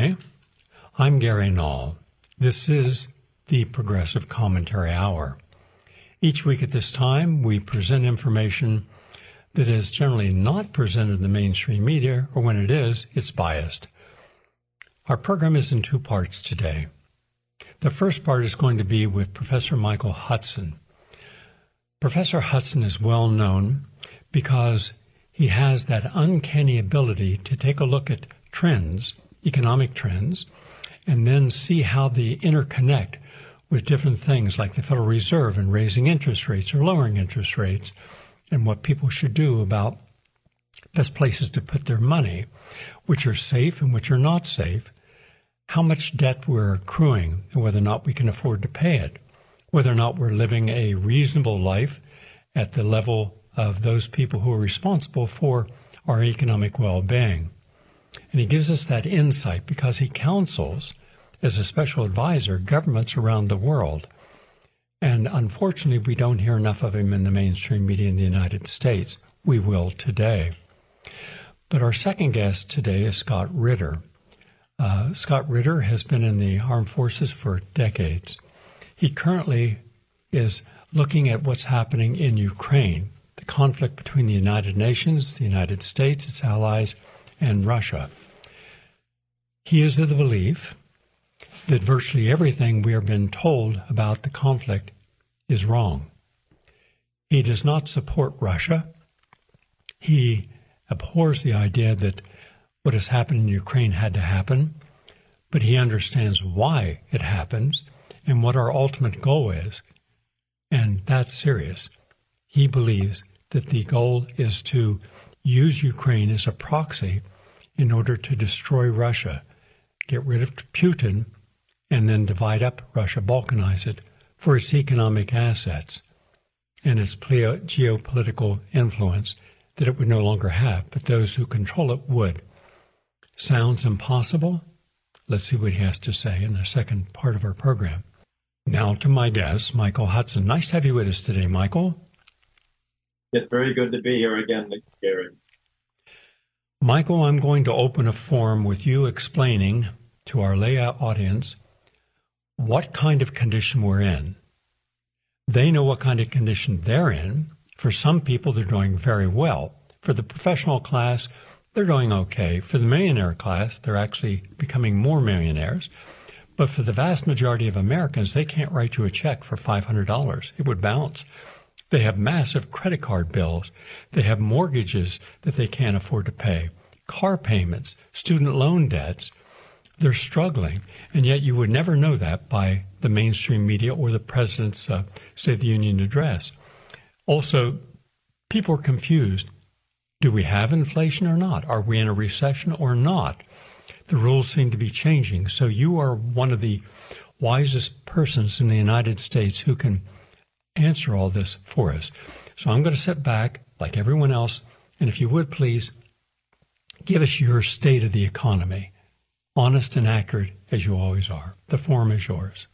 Hi, I'm Gary Null. This is the Progressive Commentary Hour. Each week at this time, we present information that is generally not presented in the mainstream media, or when it is, it's biased. Our program is in two parts today. The first part is going to be with Professor Michael Hudson. Professor Hudson is well known because he has that uncanny ability to take a look at trends, economic trends, and then see how they interconnect with different things like the Federal Reserve and raising interest rates or lowering interest rates and what people should do about best places to put their money, which are safe and which are not safe, how much debt we're accruing and whether or not we can afford to pay it, whether or not we're living a reasonable life at the level of those people who are responsible for our economic well being. And he gives us that insight because he counsels, as a special advisor, governments around the world. And unfortunately, we don't hear enough of him in the mainstream media in the United States. We will today. But our second guest today is Scott Ritter. Uh, Scott Ritter has been in the armed forces for decades. He currently is looking at what's happening in Ukraine, the conflict between the United Nations, the United States, its allies, and Russia. He is of the belief that virtually everything we have been told about the conflict is wrong. He does not support Russia. He abhors the idea that what has happened in Ukraine had to happen, but he understands why it happens and what our ultimate goal is. And that's serious. He believes that the goal is to use Ukraine as a proxy in order to destroy Russia, get rid of Putin, and then divide up Russia, balkanize it for its economic assets and its geopolitical influence that it would no longer have, but those who control it would. Sounds impossible? Let's see what he has to say in the second part of our program. Now to my guest, Michael Hudson. Nice to have you with us today, Michael. It's very good to be here again, Gary. Michael, I'm going to open a forum with you explaining to our layout audience what kind of condition we're in. They know what kind of condition they're in. For some people, they're doing very well. For the professional class, they're doing okay. For the millionaire class, they're actually becoming more millionaires. But for the vast majority of Americans, they can't write you a check for $500. It would bounce. They have massive credit card bills. They have mortgages that they can't afford to pay, car payments, student loan debts. They're struggling. And yet you would never know that by the mainstream media or the president's uh, State of the Union address. Also, people are confused. Do we have inflation or not? Are we in a recession or not? The rules seem to be changing. So you are one of the wisest persons in the United States who can answer all this for us. So I'm going to sit back like everyone else, and if you would please give us your state of the economy, honest and accurate as you always are. The forum is yours.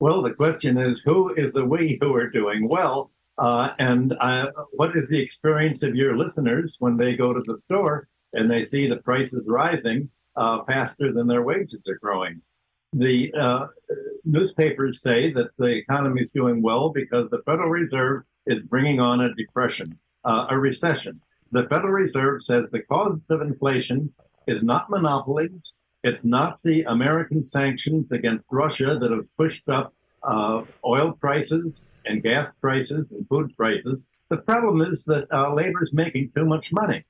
Well, the question is who is the we who are doing well? Uh, and uh, what is the experience of your listeners when they go to the store and they see the prices rising uh, faster than their wages are growing? The uh, newspapers say that the economy is doing well because the Federal Reserve is bringing on a depression, uh, a recession. The Federal Reserve says the cause of inflation is not monopolies. It's not the American sanctions against Russia that have pushed up uh, oil prices and gas prices and food prices. The problem is that uh, labor is making too much money.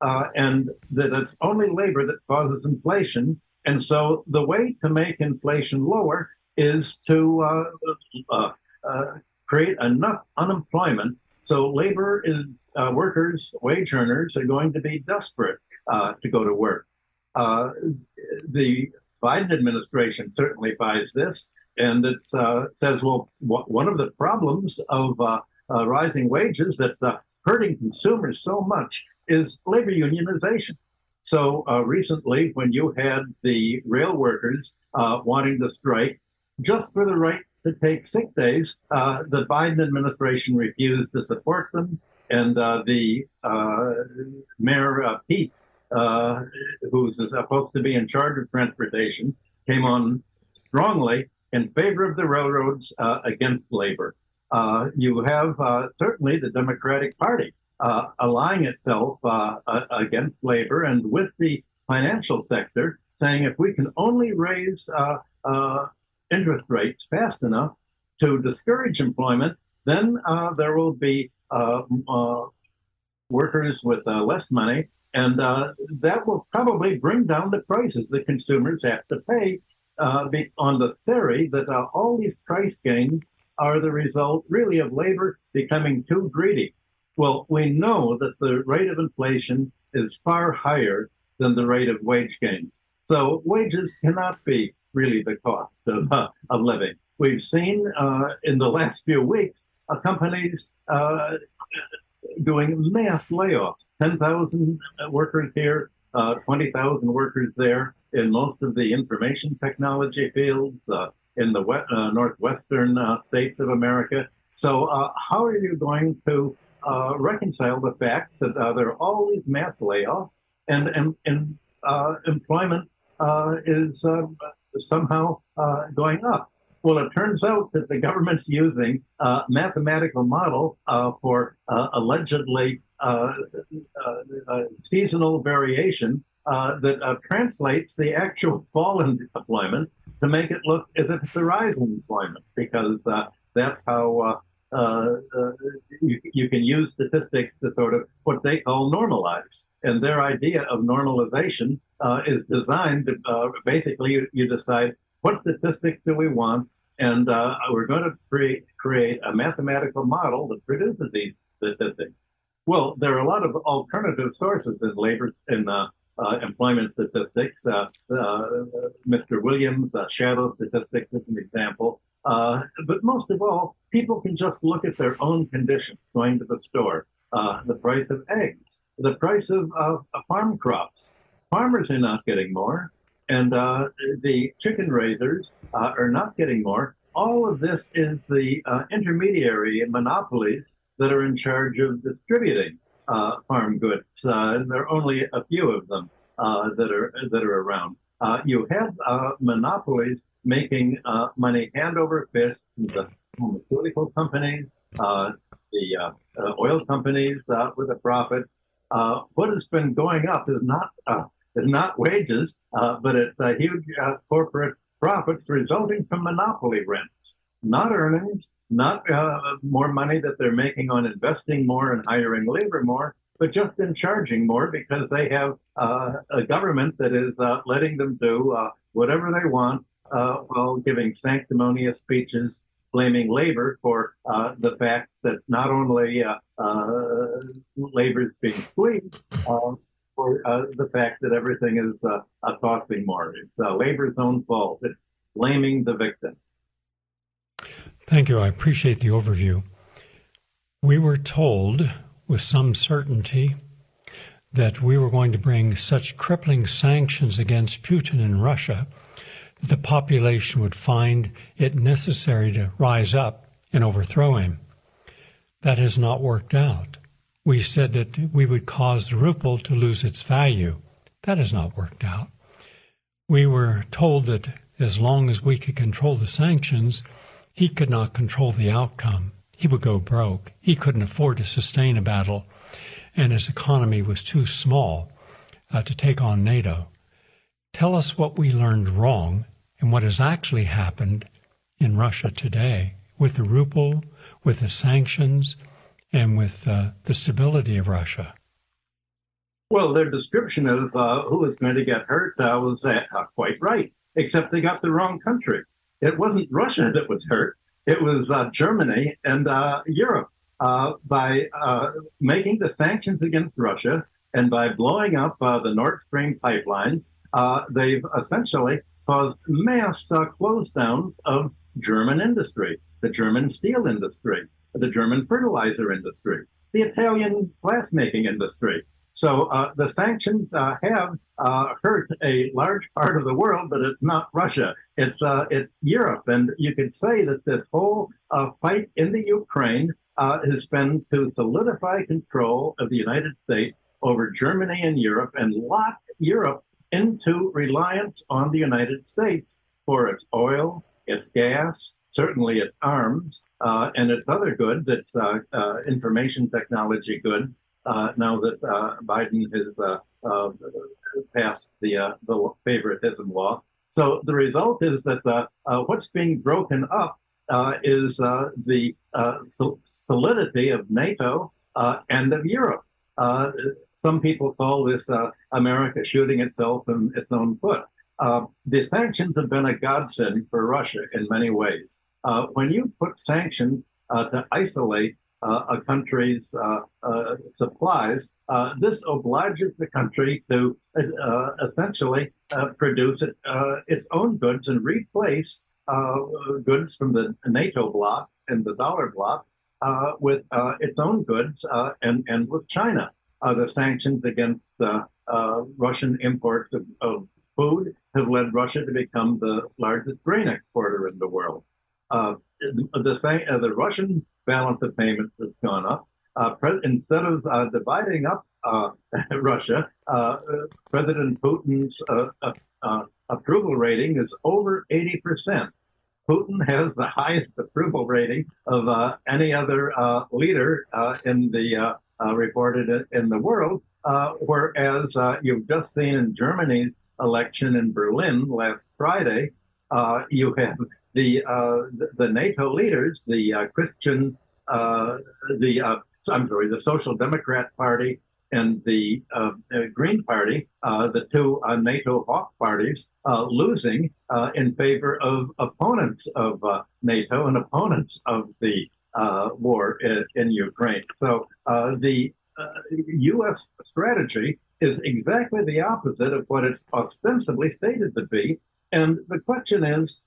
Uh, and that it's only labor that causes inflation and so the way to make inflation lower is to uh, uh, uh, create enough unemployment so labor is uh, workers, wage earners are going to be desperate uh, to go to work. Uh, the Biden administration certainly buys this, and it says, well, one of the problems of rising wages that's hurting consumers so much is labor unionization. So uh, recently, when you had the rail workers uh, wanting to strike just for the right to take sick days, uh, the Biden administration refused to support them. And uh, the uh, Mayor uh, Pete uh, who's supposed to be in charge of transportation, came on strongly in favor of the railroads uh, against labor. Uh, you have uh, certainly the Democratic Party uh, allying itself uh, against labor and with the financial sector, saying if we can only raise interest rates fast enough to discourage employment, then there will be workers with less money and uh, that will probably bring down the prices that consumers have to pay uh, on the theory that uh, all these price gains are the result really of labor becoming too greedy. Well, we know that the rate of inflation is far higher than the rate of wage gains. So wages cannot be really the cost of, uh, of living. We've seen uh, in the last few weeks uh, companies doing mass layoffs 10,000 workers here, uh, 20,000 workers there in most of the information technology fields uh, in the west, uh, northwestern uh, states of America. So, uh, how are you going to uh, reconcile the fact that there are all these mass layoffs and, and, and employment is somehow going up? Well, it turns out that the government's using a mathematical model uh, for uh, allegedly uh, uh, uh seasonal variation uh, that translates the actual fall in employment to make it look as if it's a rise in employment, because that's how you, you, can use statistics to sort of what they call normalize. And their idea of normalization is designed to basically you, you decide what statistics do we want? And uh, we're going to create, create a mathematical model that produces these statistics. Well, there are a lot of alternative sources in labor in uh, uh, employment statistics. Uh, uh, Mr. Williams' uh, shadow statistics is an example. But most of all, people can just look at their own conditions going to the store. the price of eggs, the price of farm crops. Farmers are not getting more and uh, the chicken raisers uh, are not getting more. All of this is the uh, intermediary monopolies that are in charge of distributing uh, farm goods. Uh, there are only a few of them uh, that are that are around. Uh, you have uh, monopolies making uh, money hand over fist from the pharmaceutical companies, the oil companies with the profits. what has been going up is not is not wages, uh, but it's a huge uh, corporate profits resulting from monopoly rents, not earnings, not uh, more money that they're making on investing more and hiring labor more, but just in charging more because they have uh, a government that is uh, letting them do uh, whatever they want while giving sanctimonious speeches blaming labor for uh, the fact that not only uh, uh, labor is being squeezed, for uh, the fact that everything is uh, costing more. It's uh, labor's own fault. It's blaming the victim. Thank you. I appreciate the overview. We were told with some certainty that we were going to bring such crippling sanctions against Putin and Russia that the population would find it necessary to rise up and overthrow him. That has not worked out we said that we would cause the ruble to lose its value. That has not worked out. We were told that as long as we could control the sanctions, he could not control the outcome. He would go broke. He couldn't afford to sustain a battle, and his economy was too small uh, to take on NATO. Tell us what we learned wrong and what has actually happened in Russia today with the ruble, with the sanctions, and with uh, the stability of Russia? Well, their description of uh, who was going to get hurt uh, was uh, quite right, except they got the wrong country. It wasn't Russia that was hurt, it was uh, Germany and uh, Europe. Uh, by uh, making the sanctions against Russia and by blowing up uh, the Nord Stream pipelines, they've essentially caused mass close downs of German industry, the German steel industry, the German fertilizer industry, the Italian glassmaking industry. So uh, the sanctions uh, have uh, hurt a large part of the world, but it's not Russia. It's uh, it's Europe, and you could say that this whole uh, fight in the Ukraine uh, has been to solidify control of the United States over Germany and Europe and lock Europe into reliance on the United States for its oil, its gas, certainly its arms, and its other goods, its information technology goods. Uh, now that uh, Biden has uh, passed the the favoritism law, so the result is that what's being broken up is the solidity of NATO and of Europe. some people call this America shooting itself in its own foot. Uh, the sanctions have been a godsend for Russia in many ways. Uh, when you put sanctions uh, to isolate Uh, a country's uh, uh, supplies, uh, this obliges the country to uh, essentially produce it, its own goods and replace goods from the NATO bloc and the dollar bloc with its own goods and, and with China. the sanctions against Russian imports of, of food have led Russia to become the largest grain exporter in the world. Uh, the, uh, the Russian balance of payments has gone up. Uh, instead of uh, dividing up uh, Russia, uh, President Putin's approval rating is over 80%. Putin has the highest approval rating of any other leader in the reported in the world, whereas you've just seen in Germany's election in Berlin last Friday, uh, you have the, uh, the, the NATO leaders, the uh, Christian, uh, the uh, I'm sorry, the Social Democrat Party and the uh, Green Party, the two NATO hawk parties, losing in favor of opponents of NATO and opponents of the war in, in, Ukraine. So the U.S. strategy is exactly the opposite of what it's ostensibly stated to be. And the question is,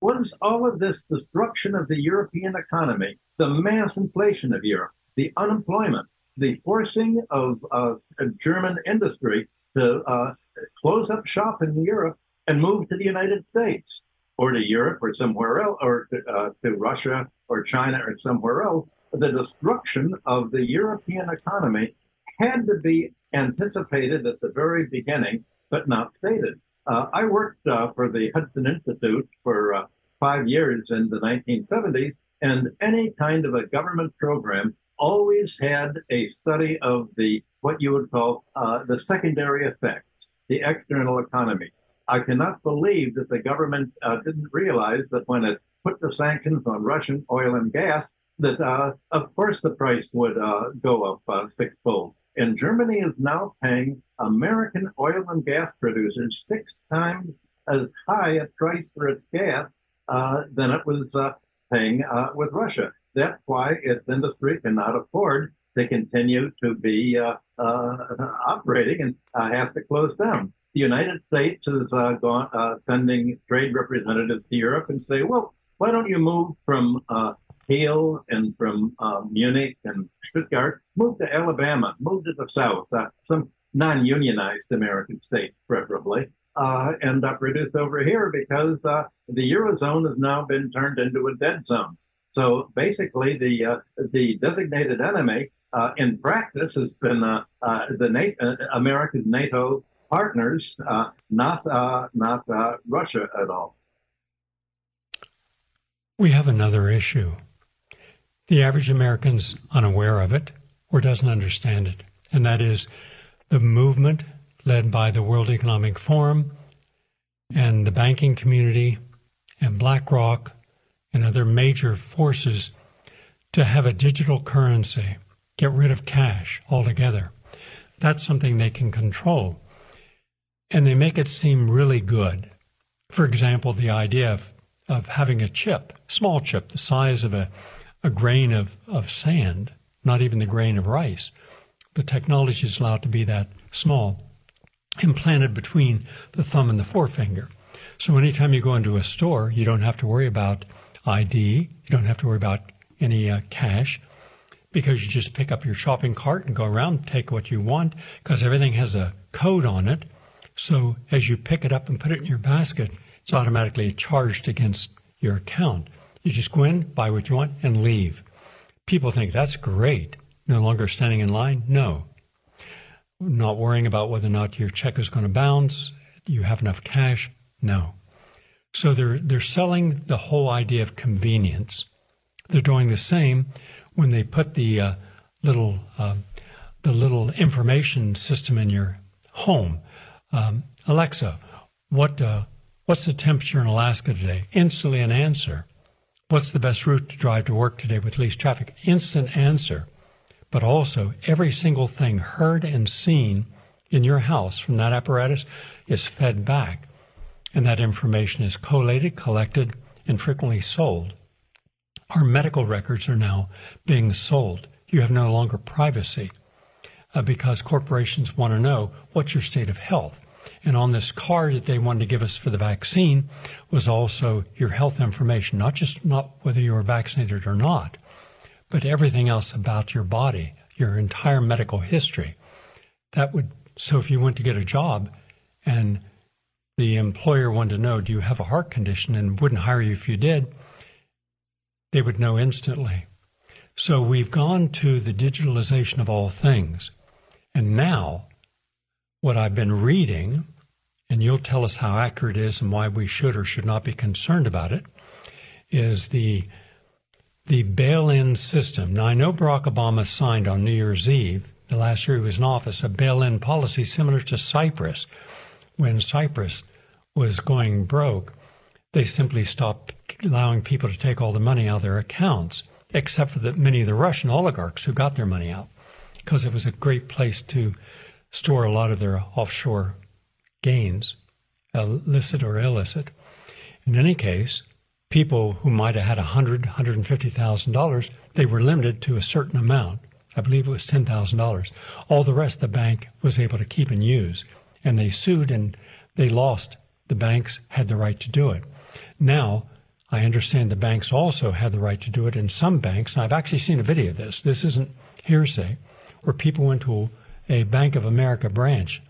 was all of this destruction of the European economy, the mass inflation of Europe, the unemployment, the forcing of uh, German industry to uh, close up shop in Europe and move to the United States or to Europe or somewhere else, or to, uh, to Russia or China or somewhere else, the destruction of the European economy had to be anticipated at the very beginning, but not stated. Uh, I worked uh, for the Hudson Institute for uh, five years in the 1970s, and any kind of a government program always had a study of the what you would call uh, the secondary effects, the external economies. I cannot believe that the government uh, didn't realize that when it put the sanctions on Russian oil and gas, that uh, of course the price would go up sixfold. And Germany is now paying American oil and gas producers six times as high a price for its gas uh, than it was uh, paying uh, with Russia. That's why its industry cannot afford to continue to be uh, uh, operating and uh, has to close down. The United States is gone, sending trade representatives to Europe and say, well, why don't you move from Kiel and from uh, Munich and Stuttgart, moved to Alabama, moved to the South, uh, some non-unionized American state, preferably, uh, and uh, produce over here because uh, the eurozone has now been turned into a dead zone. So basically, the uh, the designated enemy in practice has been the NATO, American NATO partners, not not Russia at all. We have another issue. The average American's unaware of it or doesn't understand it, and that is the movement led by the World Economic Forum and the banking community and BlackRock and other major forces to have a digital currency, get rid of cash altogether. That's something they can control. And they make it seem really good. For example, the idea of, of having a chip, small chip, the size of a a grain of, of sand, not even the grain of rice. The technology is allowed to be that small, implanted between the thumb and the forefinger. So anytime you go into a store, you don't have to worry about ID, you don't have to worry about any uh, cash, because you just pick up your shopping cart and go around, take what you want, because everything has a code on it. So as you pick it up and put it in your basket, it's automatically charged against your account. You just go in, buy what you want, and leave. People think that's great. No longer standing in line? No. not worrying about whether or not your check is going to bounce. You have enough cash. No. So they're they're selling the whole idea of convenience. They're doing the same when they put the uh, little uh, the little information system in your home. Um, Alexa, what uh, what's the temperature in Alaska today? Instantly an answer. What's the best route to drive to work today with least traffic? Instant answer. But also, every single thing heard and seen in your house from that apparatus is fed back. And that information is collated, collected, and frequently sold. Our medical records are now being sold. You have no longer privacy uh, because corporations want to know what's your state of health. And on this card that they wanted to give us for the vaccine was also your health information, not just not whether you were vaccinated or not, but everything else about your body, your entire medical history. That would so if you went to get a job and the employer wanted to know, do you have a heart condition and wouldn't hire you if you did, they would know instantly. So we've gone to the digitalization of all things. And now what I've been reading, and you'll tell us how accurate it is and why we should or should not be concerned about it, is the the bail-in system. Now I know Barack Obama signed on New Year's Eve, the last year he was in office, a bail-in policy similar to Cyprus. When Cyprus was going broke, they simply stopped allowing people to take all the money out of their accounts, except for the, many of the Russian oligarchs who got their money out, because it was a great place to store a lot of their offshore gains, uh, illicit or illicit. In any case, people who might have had $100,000, $150,000, they were limited to a certain amount. I believe it was $10,000. All the rest the bank was able to keep and use. And they sued and they lost. The banks had the right to do it. Now, I understand the banks also have the right to do it. In some banks, and I've actually seen a video of this, this isn't hearsay, where people went to a Bank of America branch.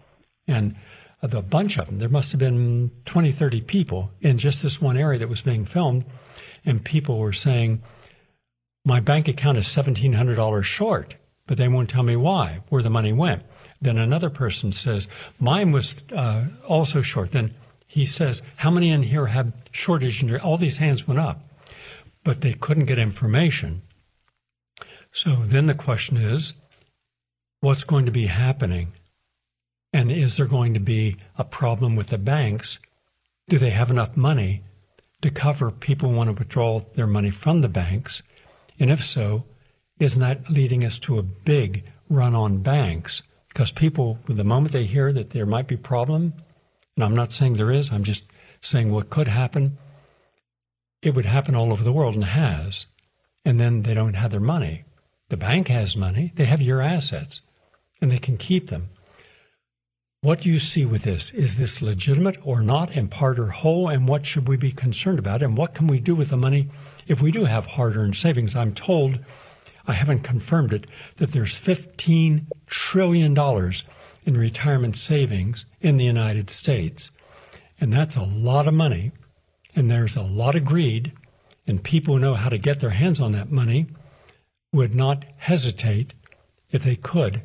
And a bunch of them, there must have been 20, 30 people in just this one area that was being filmed. And people were saying, my bank account is $1,700 short, but they won't tell me why, where the money went. Then another person says, mine was uh, also short. Then he says, how many in here have shortage? And All these hands went up, but they couldn't get information. So then the question is, what's going to be happening? And is there going to be a problem with the banks? Do they have enough money to cover people who want to withdraw their money from the banks? And if so, isn't that leading us to a big run on banks? Because people, the moment they hear that there might be a problem, and I'm not saying there is, I'm just saying what could happen, it would happen all over the world and has. And then they don't have their money. The bank has money, they have your assets and they can keep them. What do you see with this? Is this legitimate or not, and part or whole? And what should we be concerned about? And what can we do with the money if we do have hard earned savings? I'm told, I haven't confirmed it, that there's $15 trillion in retirement savings in the United States. And that's a lot of money. And there's a lot of greed. And people who know how to get their hands on that money would not hesitate, if they could,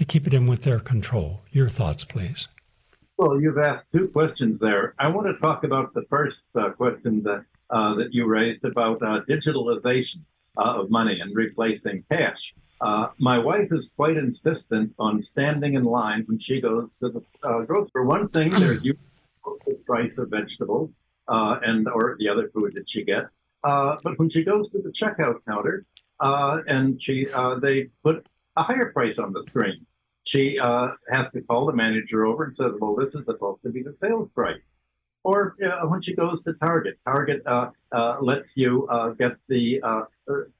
to keep it in with their control. Your thoughts, please. Well, you've asked two questions there. I want to talk about the first uh, question that uh, that you raised about uh, digitalization uh, of money and replacing cash. Uh, my wife is quite insistent on standing in line when she goes to the uh, grocery. For one thing, there's the price of vegetables and or the other food that she gets. but when she goes to the checkout counter, and she they put a higher price on the screen she uh, has to call the manager over and says, well, this is supposed to be the sales price. Or uh, when she goes to Target, Target uh, uh lets you uh, get the uh,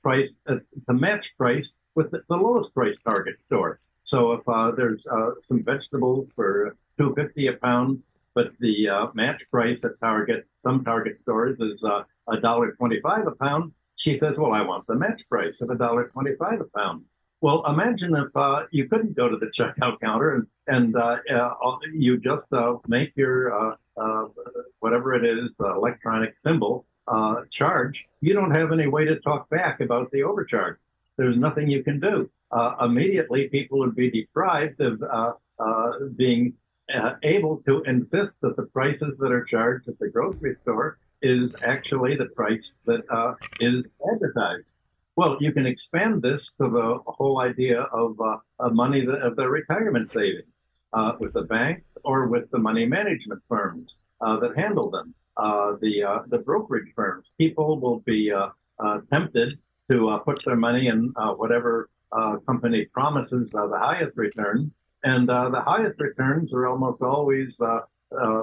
price, the match price with the, the, lowest price Target store. So if there's some vegetables for two fifty a pound, but the match price at Target, some Target stores is a dollar twenty five a pound, she says, well, I want the match price of a dollar twenty five a pound. Well, imagine if uh, you couldn't go to the checkout counter and and uh, uh, you just uh, make your uh, uh, whatever it is electronic symbol charge. You don't have any way to talk back about the overcharge. There's nothing you can do. immediately, people would be deprived of being able to insist that the prices that are charged at the grocery store is actually the price that is advertised. Well, you can expand this to the whole idea of uh, money that, of the retirement savings uh, with the banks or with the money management firms uh, that handle them, uh, the uh, the brokerage firms. People will be tempted to put their money in whatever company promises the highest return, and the highest returns are almost always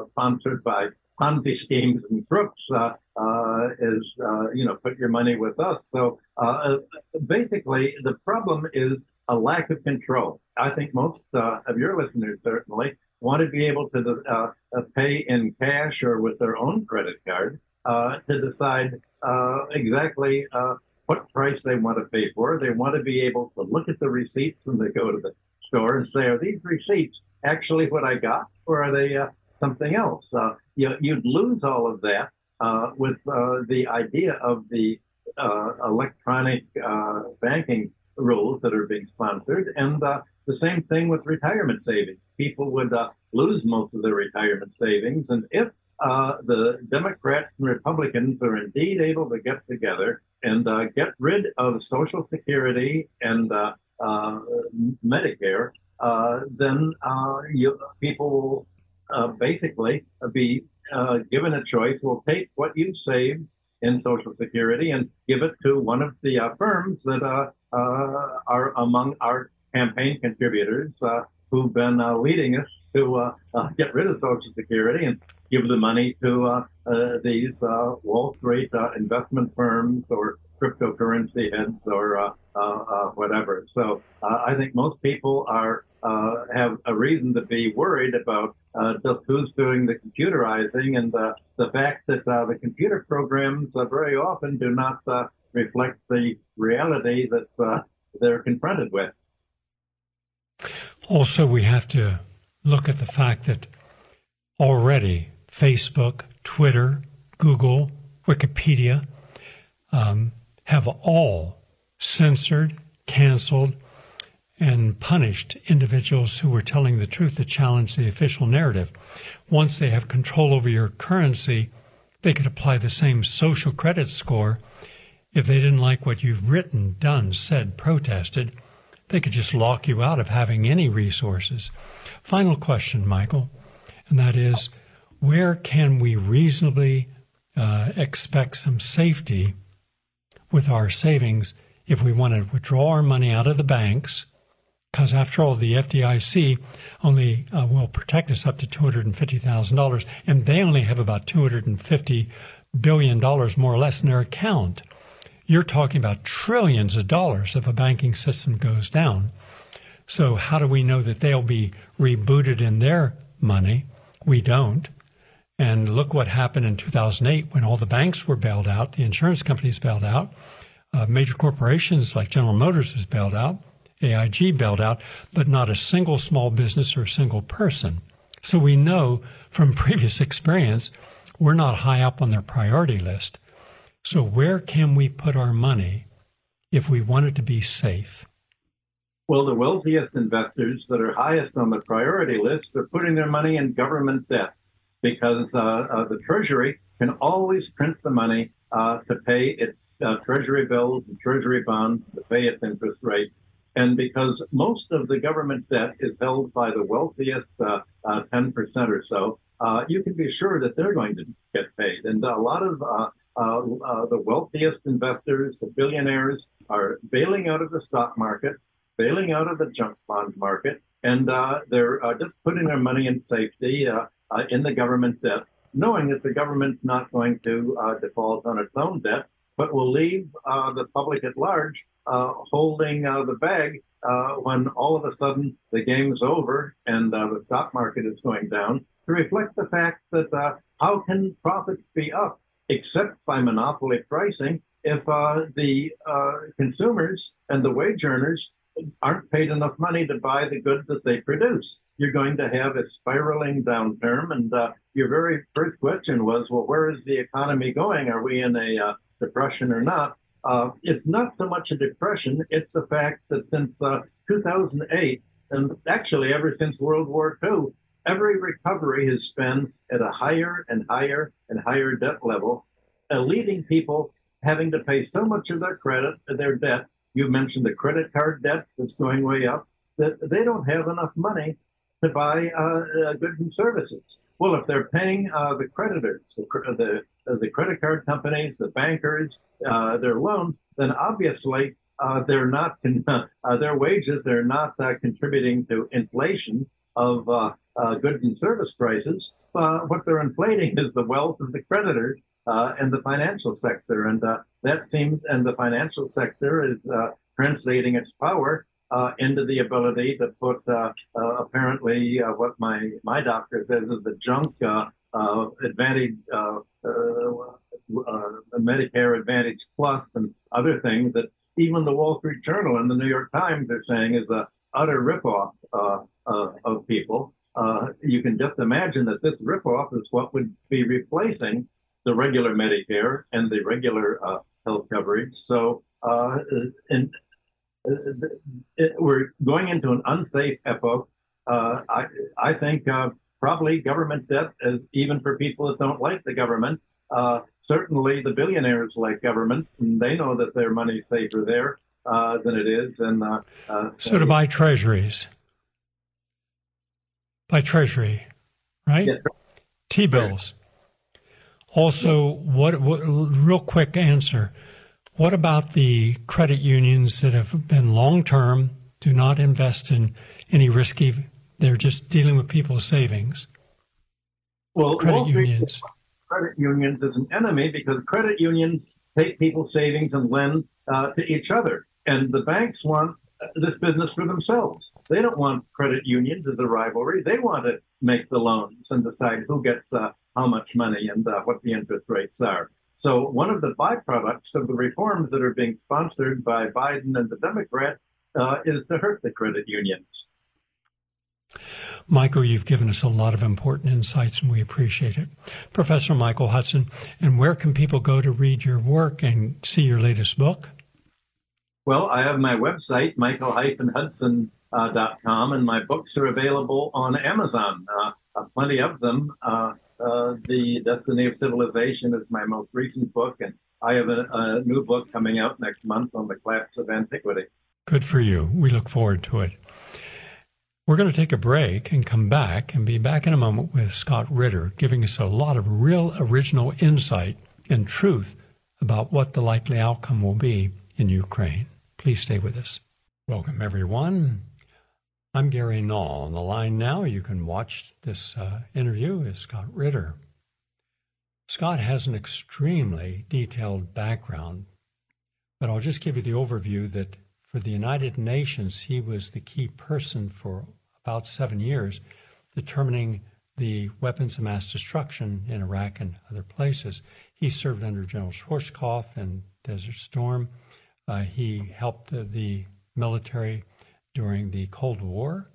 sponsored by Ponzi schemes and crooks uh, uh, is, uh, you know, put your money with us. So uh, basically, the problem is a lack of control. I think most uh, of your listeners certainly want to be able to uh, pay in cash or with their own credit card to decide exactly what price they want to pay for. They want to be able to look at the receipts when they go to the store and say, are these receipts actually what I got, or are they something else. Uh, you, would lose all of that uh, with uh, the idea of the uh, electronic uh, banking rules that are being sponsored, and uh, the same thing with retirement savings. People would lose most of their retirement savings, and if the Democrats and Republicans are indeed able to get together and get rid of Social Security and Medicare, then you, people will uh, basically uh, be uh, given a choice. We'll take what you've saved in Social Security and give it to one of the uh, firms that uh, uh, are among our campaign contributors uh, who've been uh, leading us to uh, get rid of Social Security and give the money to these Wall Street investment firms or cryptocurrency heads or whatever. So I think most people are have a reason to be worried about uh, just who's doing the computerizing and the, the fact that uh, the computer programs uh, very often do not uh, reflect the reality that uh, they're confronted with. Also, we have to look at the fact that already Facebook, Twitter, Google, Wikipedia um, have all censored, canceled, and punished individuals who were telling the truth to challenge the official narrative. Once they have control over your currency, they could apply the same social credit score. If they didn't like what you've written, done, said, protested, they could just lock you out of having any resources. Final question, Michael, and that is where can we reasonably uh, expect some safety with our savings if we want to withdraw our money out of the banks? Because after all, the FDIC only uh, will protect us up to $250,000, and they only have about $250 billion more or less in their account. You're talking about trillions of dollars if a banking system goes down. So, how do we know that they'll be rebooted in their money? We don't. And look what happened in 2008 when all the banks were bailed out, the insurance companies bailed out, uh, major corporations like General Motors was bailed out. AIG bailed out, but not a single small business or a single person. So we know from previous experience, we're not high up on their priority list. So where can we put our money if we want it to be safe? Well, the wealthiest investors that are highest on the priority list are putting their money in government debt because uh, uh, the Treasury can always print the money uh, to pay its uh, Treasury bills and Treasury bonds, to pay its interest rates. And because most of the government debt is held by the wealthiest uh, uh, 10% or so, uh, you can be sure that they're going to get paid. And a lot of uh, uh, uh, the wealthiest investors, the billionaires, are bailing out of the stock market, bailing out of the junk bond market, and they're just putting their money in safety in the government debt, knowing that the government's not going to default on its own debt, but will leave the public at large holding uh, the bag uh, when all of a sudden the game's over and the stock market is going down to reflect the fact that how can profits be up except by monopoly pricing if the consumers and the wage earners aren't paid enough money to buy the goods that they produce. You're going to have a spiraling downturn. And uh, your very first question was, well, where is the economy going? Are we in a uh, depression or not? Uh, it's not so much a depression, it's the fact that since uh, 2008, and actually ever since World War II, every recovery has been at a higher and higher and higher debt level, uh, leaving people having to pay so much of their credit, their debt. You mentioned the credit card debt that's going way up, that they don't have enough money to buy uh, uh, goods and services. Well, if they're paying uh, the creditors, the, the, the credit card companies, the bankers, uh, their loans, then obviously uh, they're not uh, their wages are not contributing to inflation of goods and service prices. what they're inflating is the wealth of the creditors and the financial sector, and that seems and the financial sector is translating its power uh, into the ability to put uh, uh, apparently uh, what my my doctor says is the junk uh, uh, Advantage, Medicare Advantage Plus, and other things that even the Wall Street Journal and the New York Times are saying is a utter ripoff of people. you can just imagine that this ripoff is what would be replacing the regular Medicare and the regular health coverage. So, and it, we're going into an unsafe epoch. Uh, I, I think uh, probably government debt, is, even for people that don't like the government, uh, certainly the billionaires like government, and they know that their money's safer there uh, than it is. And uh, uh, so, so to buy treasuries, buy treasury, right? Yeah. T bills. Also, what, what? Real quick answer. What about the credit unions that have been long term, do not invest in any risky, they're just dealing with people's savings? Well, credit unions. Credit unions is an enemy because credit unions take people's savings and lend uh, to each other. And the banks want this business for themselves. They don't want credit unions as a rivalry. They want to make the loans and decide who gets uh, how much money and uh, what the interest rates are. So one of the byproducts of the reforms that are being sponsored by Biden and the Democrats uh, is to hurt the credit unions. Michael, you've given us a lot of important insights and we appreciate it. Professor Michael Hudson, and where can people go to read your work and see your latest book? Well, I have my website, michael-hudson.com, uh, and my books are available on Amazon. Uh, uh plenty of them. Uh, uh, the Destiny of Civilization is my most recent book, and I have a, a new book coming out next month on the collapse of antiquity. Good for you. We look forward to it. We're going to take a break and come back and be back in a moment with Scott Ritter, giving us a lot of real original insight and truth about what the likely outcome will be in Ukraine. Please stay with us. Welcome, everyone. I'm Gary Null. On the line now, you can watch this uh, interview is Scott Ritter. Scott has an extremely detailed background, but I'll just give you the overview that for the United Nations, he was the key person for about seven years determining the weapons of mass destruction in Iraq and other places. He served under General Schwarzkopf in Desert Storm. Uh, he helped uh, the military during the Cold War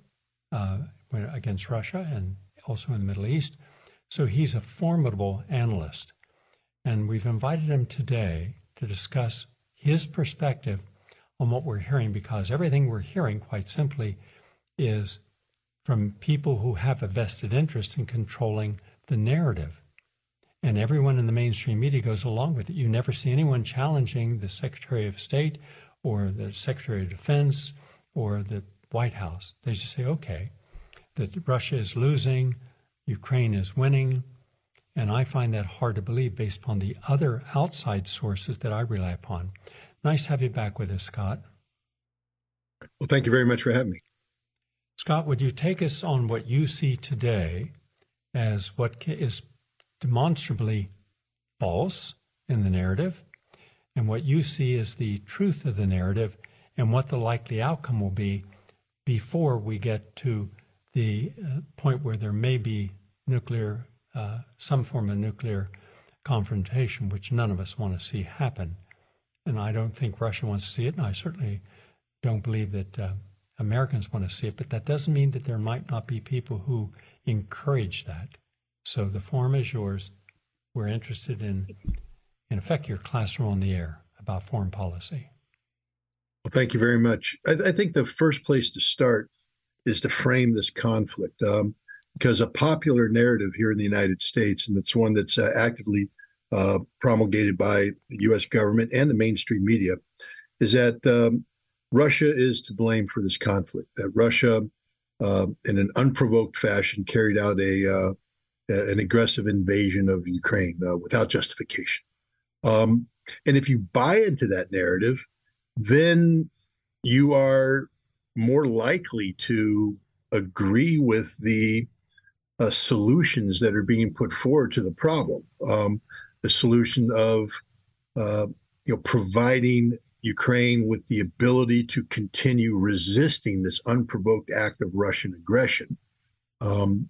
uh, against Russia and also in the Middle East. So he's a formidable analyst. And we've invited him today to discuss his perspective on what we're hearing because everything we're hearing, quite simply, is from people who have a vested interest in controlling the narrative. And everyone in the mainstream media goes along with it. You never see anyone challenging the Secretary of State or the Secretary of Defense or the White House. They just say, okay, that Russia is losing, Ukraine is winning. And I find that hard to believe based upon the other outside sources that I rely upon. Nice to have you back with us, Scott. Well, thank you very much for having me. Scott, would you take us on what you see today as what is demonstrably false in the narrative and what you see as the truth of the narrative and what the likely outcome will be before we get to the uh, point where there may be nuclear, uh, some form of nuclear confrontation, which none of us want to see happen. And I don't think Russia wants to see it, and I certainly don't believe that uh, Americans want to see it, but that doesn't mean that there might not be people who encourage that. So the forum is yours. We're interested in, in effect, your classroom on the air about foreign policy. Well, thank you very much. I, I, think the first place to start is to frame this conflict. Um, because a popular narrative here in the United States, and it's one that's uh, actively uh, promulgated by the US government and the mainstream media, is that um, Russia is to blame for this conflict, that Russia, uh, in an unprovoked fashion, carried out a uh, an aggressive invasion of Ukraine uh, without justification. Um, and if you buy into that narrative, then you are more likely to agree with the uh, solutions that are being put forward to the problem. Um, the solution of uh, you know providing Ukraine with the ability to continue resisting this unprovoked act of Russian aggression. Um,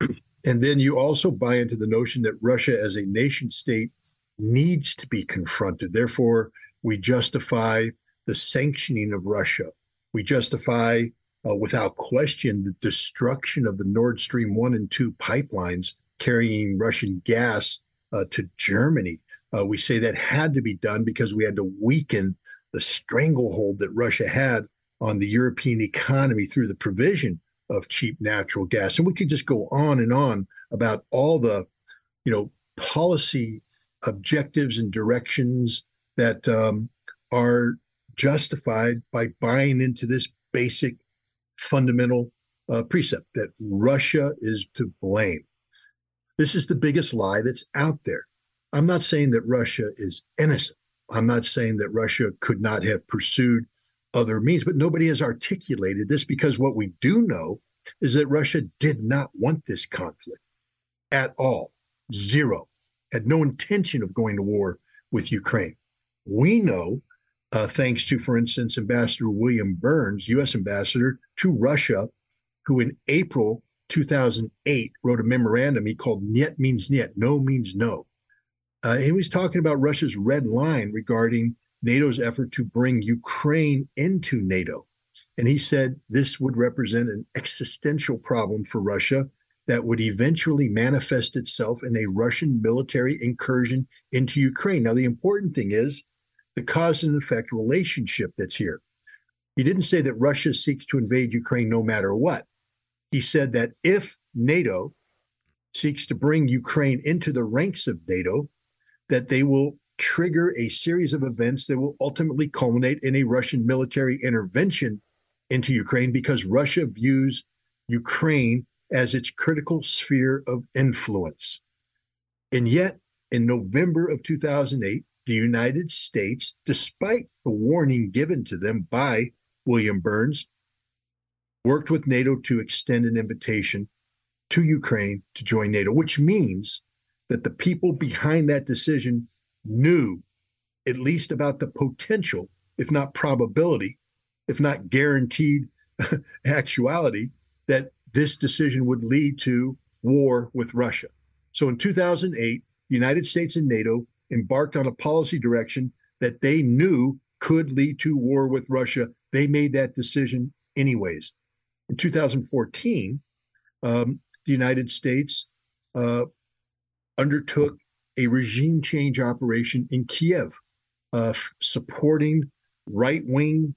and then you also buy into the notion that Russia as a nation state needs to be confronted. Therefore, we justify the sanctioning of Russia. We justify, uh, without question, the destruction of the Nord Stream 1 and 2 pipelines carrying Russian gas uh, to Germany. Uh, we say that had to be done because we had to weaken the stranglehold that Russia had on the European economy through the provision of cheap natural gas. And we could just go on and on about all the, you know, policy objectives and directions that um, are justified by buying into this basic fundamental uh, precept that Russia is to blame. This is the biggest lie that's out there. I'm not saying that Russia is innocent. I'm not saying that Russia could not have pursued other means, but nobody has articulated this because what we do know is that Russia did not want this conflict at all. Zero. Had no intention of going to war with Ukraine. We know, uh, thanks to, for instance, Ambassador William Burns, U.S. Ambassador to Russia, who in April 2008 wrote a memorandum he called Nyet means Nyet, no means no. Uh, he was talking about Russia's red line regarding NATO's effort to bring Ukraine into NATO. And he said this would represent an existential problem for Russia that would eventually manifest itself in a Russian military incursion into Ukraine. Now, the important thing is the cause and effect relationship that's here. He didn't say that Russia seeks to invade Ukraine no matter what. He said that if NATO seeks to bring Ukraine into the ranks of NATO, that they will trigger a series of events that will ultimately culminate in a Russian military intervention into Ukraine because Russia views Ukraine as its critical sphere of influence. And yet, in November of 2008, the United States, despite the warning given to them by William Burns, worked with NATO to extend an invitation to Ukraine to join NATO, which means that the people behind that decision knew at least about the potential, if not probability, if not guaranteed actuality, that this decision would lead to war with Russia. So in 2008, the United States and NATO embarked on a policy direction that they knew could lead to war with Russia. They made that decision anyways. In 2014, um, the United States uh, undertook a regime change operation in Kiev, uh, supporting right wing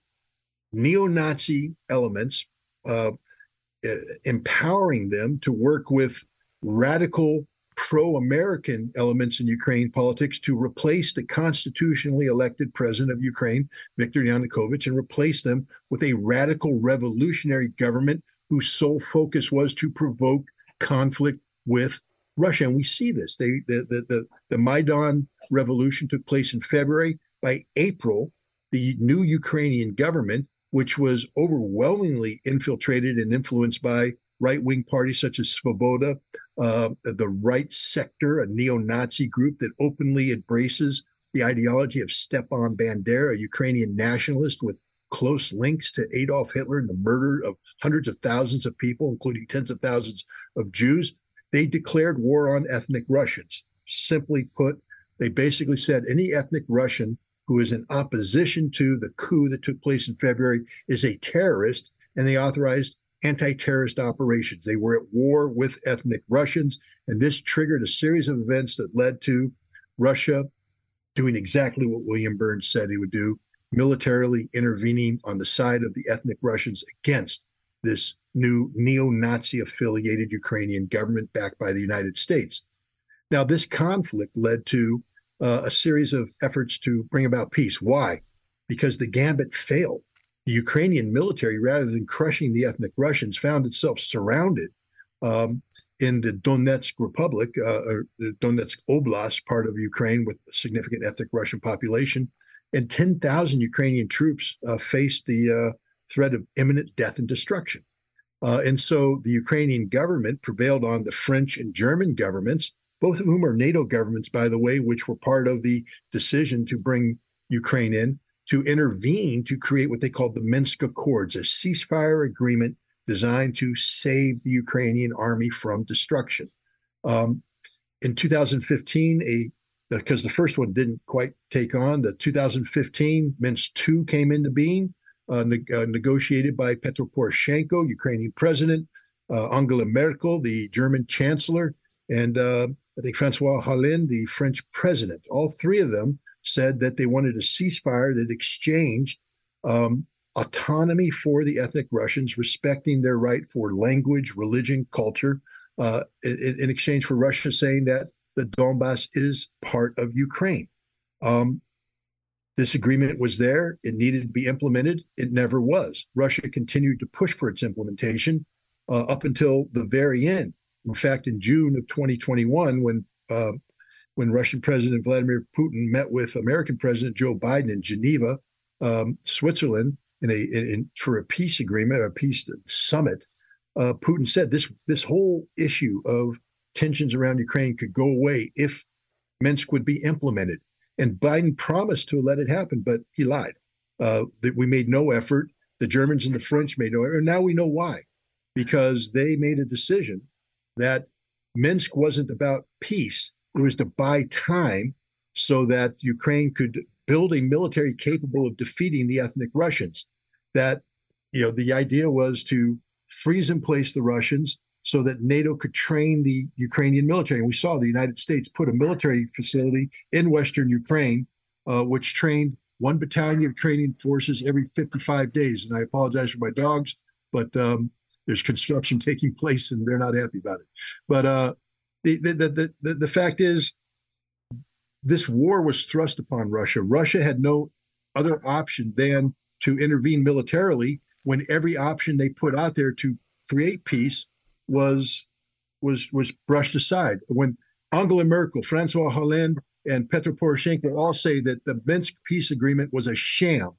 neo Nazi elements, uh, empowering them to work with radical pro American elements in Ukraine politics to replace the constitutionally elected president of Ukraine, Viktor Yanukovych, and replace them with a radical revolutionary government whose sole focus was to provoke conflict with Russia. And we see this. They, the, the, the, the Maidan revolution took place in February. By April, the new Ukrainian government, which was overwhelmingly infiltrated and influenced by right wing parties such as Svoboda, uh, the right sector, a neo Nazi group that openly embraces the ideology of Stepan Bandera, a Ukrainian nationalist with close links to Adolf Hitler and the murder of hundreds of thousands of people, including tens of thousands of Jews. They declared war on ethnic Russians. Simply put, they basically said any ethnic Russian who is in opposition to the coup that took place in February is a terrorist, and they authorized anti terrorist operations. They were at war with ethnic Russians, and this triggered a series of events that led to Russia doing exactly what William Burns said he would do militarily intervening on the side of the ethnic Russians against this new neo Nazi affiliated Ukrainian government backed by the United States. Now, this conflict led to uh, a series of efforts to bring about peace. Why? Because the gambit failed. The Ukrainian military, rather than crushing the ethnic Russians, found itself surrounded um, in the Donetsk Republic, uh, or Donetsk Oblast, part of Ukraine with a significant ethnic Russian population, and 10,000 Ukrainian troops uh, faced the uh, threat of imminent death and destruction. Uh, and so the Ukrainian government prevailed on the French and German governments both of whom are NATO governments, by the way, which were part of the decision to bring Ukraine in to intervene to create what they called the Minsk Accords, a ceasefire agreement designed to save the Ukrainian army from destruction. Um, in 2015, a because the first one didn't quite take on, the 2015 Minsk II came into being, uh, ne- uh, negotiated by Petro Poroshenko, Ukrainian president, uh, Angela Merkel, the German chancellor, and uh, I think Francois Hollande, the French president, all three of them said that they wanted a ceasefire that exchanged um, autonomy for the ethnic Russians, respecting their right for language, religion, culture, uh, in, in, exchange for Russia saying that the Donbass is part of Ukraine. Um, this agreement was there. It needed to be implemented. It never was. Russia continued to push for its implementation uh, up until the very end. In fact, in June of 2021, when uh, when Russian President Vladimir Putin met with American President Joe Biden in Geneva, um, Switzerland, in a in, for a peace agreement, a peace summit, uh, Putin said this this whole issue of tensions around Ukraine could go away if Minsk would be implemented. And Biden promised to let it happen, but he lied. Uh, that we made no effort. The Germans and the French made no effort. And now we know why, because they made a decision that Minsk wasn't about peace. It was to buy time so that Ukraine could build a military capable of defeating the ethnic Russians. That, you know, the idea was to freeze in place the Russians so that NATO could train the Ukrainian military. And we saw the United States put a military facility in Western Ukraine, uh, which trained one battalion of Ukrainian forces every 55 days. And I apologize for my dogs, but um, there's construction taking place and they're not happy about it. But uh, the, the, the, the, the fact is, this war was thrust upon Russia. Russia had no other option than to intervene militarily when every option they put out there to create peace was was was brushed aside. When Angela Merkel, Francois Hollande, and Petro Poroshenko all say that the Minsk peace agreement was a sham,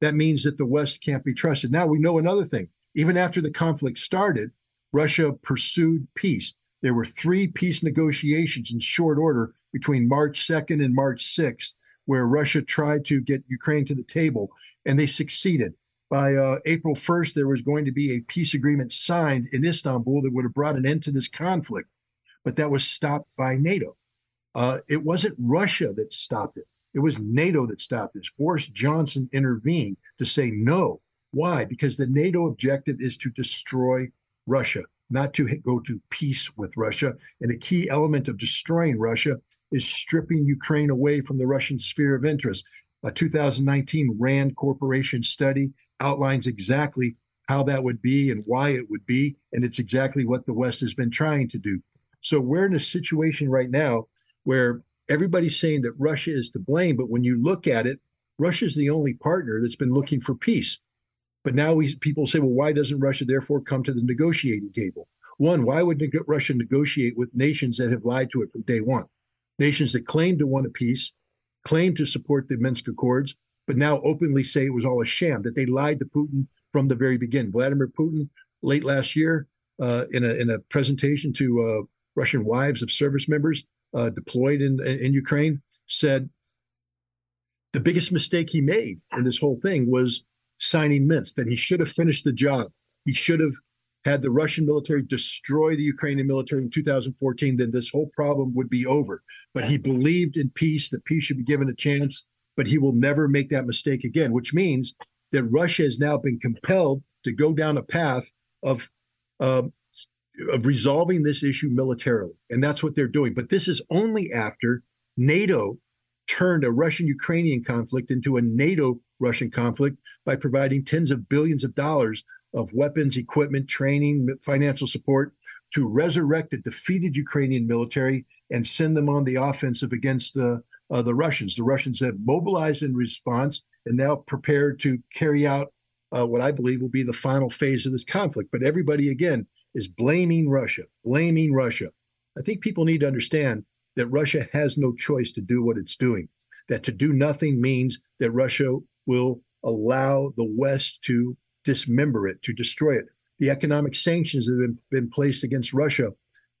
that means that the West can't be trusted. Now we know another thing. Even after the conflict started, Russia pursued peace. There were three peace negotiations in short order between March 2nd and March 6th, where Russia tried to get Ukraine to the table, and they succeeded. By uh, April 1st, there was going to be a peace agreement signed in Istanbul that would have brought an end to this conflict, but that was stopped by NATO. Uh, it wasn't Russia that stopped it. It was NATO that stopped this. Boris Johnson intervened to say, no, why? Because the NATO objective is to destroy Russia, not to go to peace with Russia. And a key element of destroying Russia is stripping Ukraine away from the Russian sphere of interest. A 2019 RAND Corporation study outlines exactly how that would be and why it would be. And it's exactly what the West has been trying to do. So we're in a situation right now where everybody's saying that Russia is to blame. But when you look at it, Russia is the only partner that's been looking for peace. But now we, people say, well, why doesn't Russia therefore come to the negotiating table? One, why would Russia negotiate with nations that have lied to it from day one? Nations that claim to want a peace, claim to support the Minsk Accords, but now openly say it was all a sham, that they lied to Putin from the very beginning. Vladimir Putin, late last year, uh, in, a, in a presentation to uh, Russian wives of service members uh, deployed in, in Ukraine, said the biggest mistake he made in this whole thing was signing Minsk, that he should have finished the job. He should have had the Russian military destroy the Ukrainian military in 2014, then this whole problem would be over. But he believed in peace, that peace should be given a chance, but he will never make that mistake again, which means that Russia has now been compelled to go down a path of, uh, of resolving this issue militarily. And that's what they're doing. But this is only after NATO turned a Russian Ukrainian conflict into a NATO Russian conflict by providing tens of billions of dollars of weapons, equipment, training, financial support to resurrect a defeated Ukrainian military and send them on the offensive against the uh, the Russians. The Russians have mobilized in response and now prepared to carry out uh, what I believe will be the final phase of this conflict. But everybody again is blaming Russia, blaming Russia. I think people need to understand that Russia has no choice to do what it's doing. That to do nothing means that Russia will allow the West to dismember it, to destroy it. The economic sanctions that have been, been placed against Russia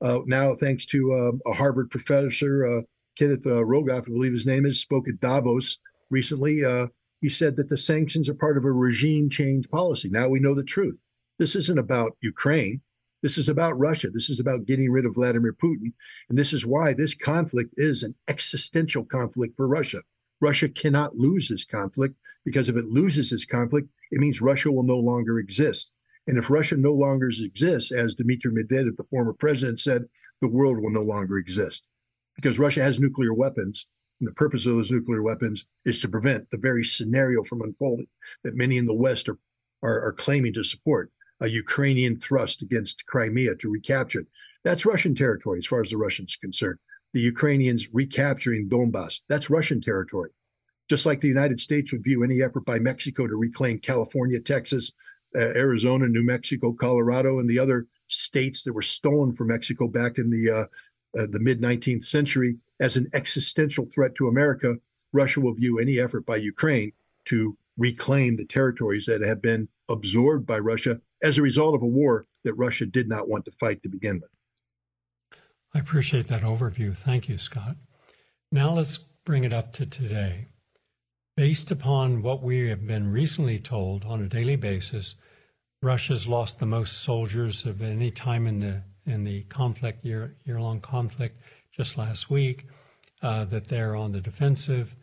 uh, now, thanks to uh, a Harvard professor, uh, Kenneth uh, Rogoff, I believe his name is, spoke at Davos recently. Uh, he said that the sanctions are part of a regime change policy. Now we know the truth. This isn't about Ukraine. This is about Russia. This is about getting rid of Vladimir Putin. And this is why this conflict is an existential conflict for Russia. Russia cannot lose this conflict because if it loses this conflict, it means Russia will no longer exist. And if Russia no longer exists, as Dmitry Medvedev, the former president, said, the world will no longer exist because Russia has nuclear weapons. And the purpose of those nuclear weapons is to prevent the very scenario from unfolding that many in the West are, are, are claiming to support a Ukrainian thrust against Crimea to recapture it. That's Russian territory as far as the Russians are concerned. The Ukrainians recapturing Donbass, that's Russian territory. Just like the United States would view any effort by Mexico to reclaim California, Texas, uh, Arizona, New Mexico, Colorado, and the other states that were stolen from Mexico back in the uh, uh, the mid 19th century as an existential threat to America, Russia will view any effort by Ukraine to reclaim the territories that have been absorbed by Russia as a result of a war that Russia did not want to fight to begin with. I appreciate that overview. Thank you, Scott. Now let's bring it up to today. Based upon what we have been recently told on a daily basis, Russia's lost the most soldiers of any time in the in the conflict year year long conflict just last week. Uh, that they're on the defensive,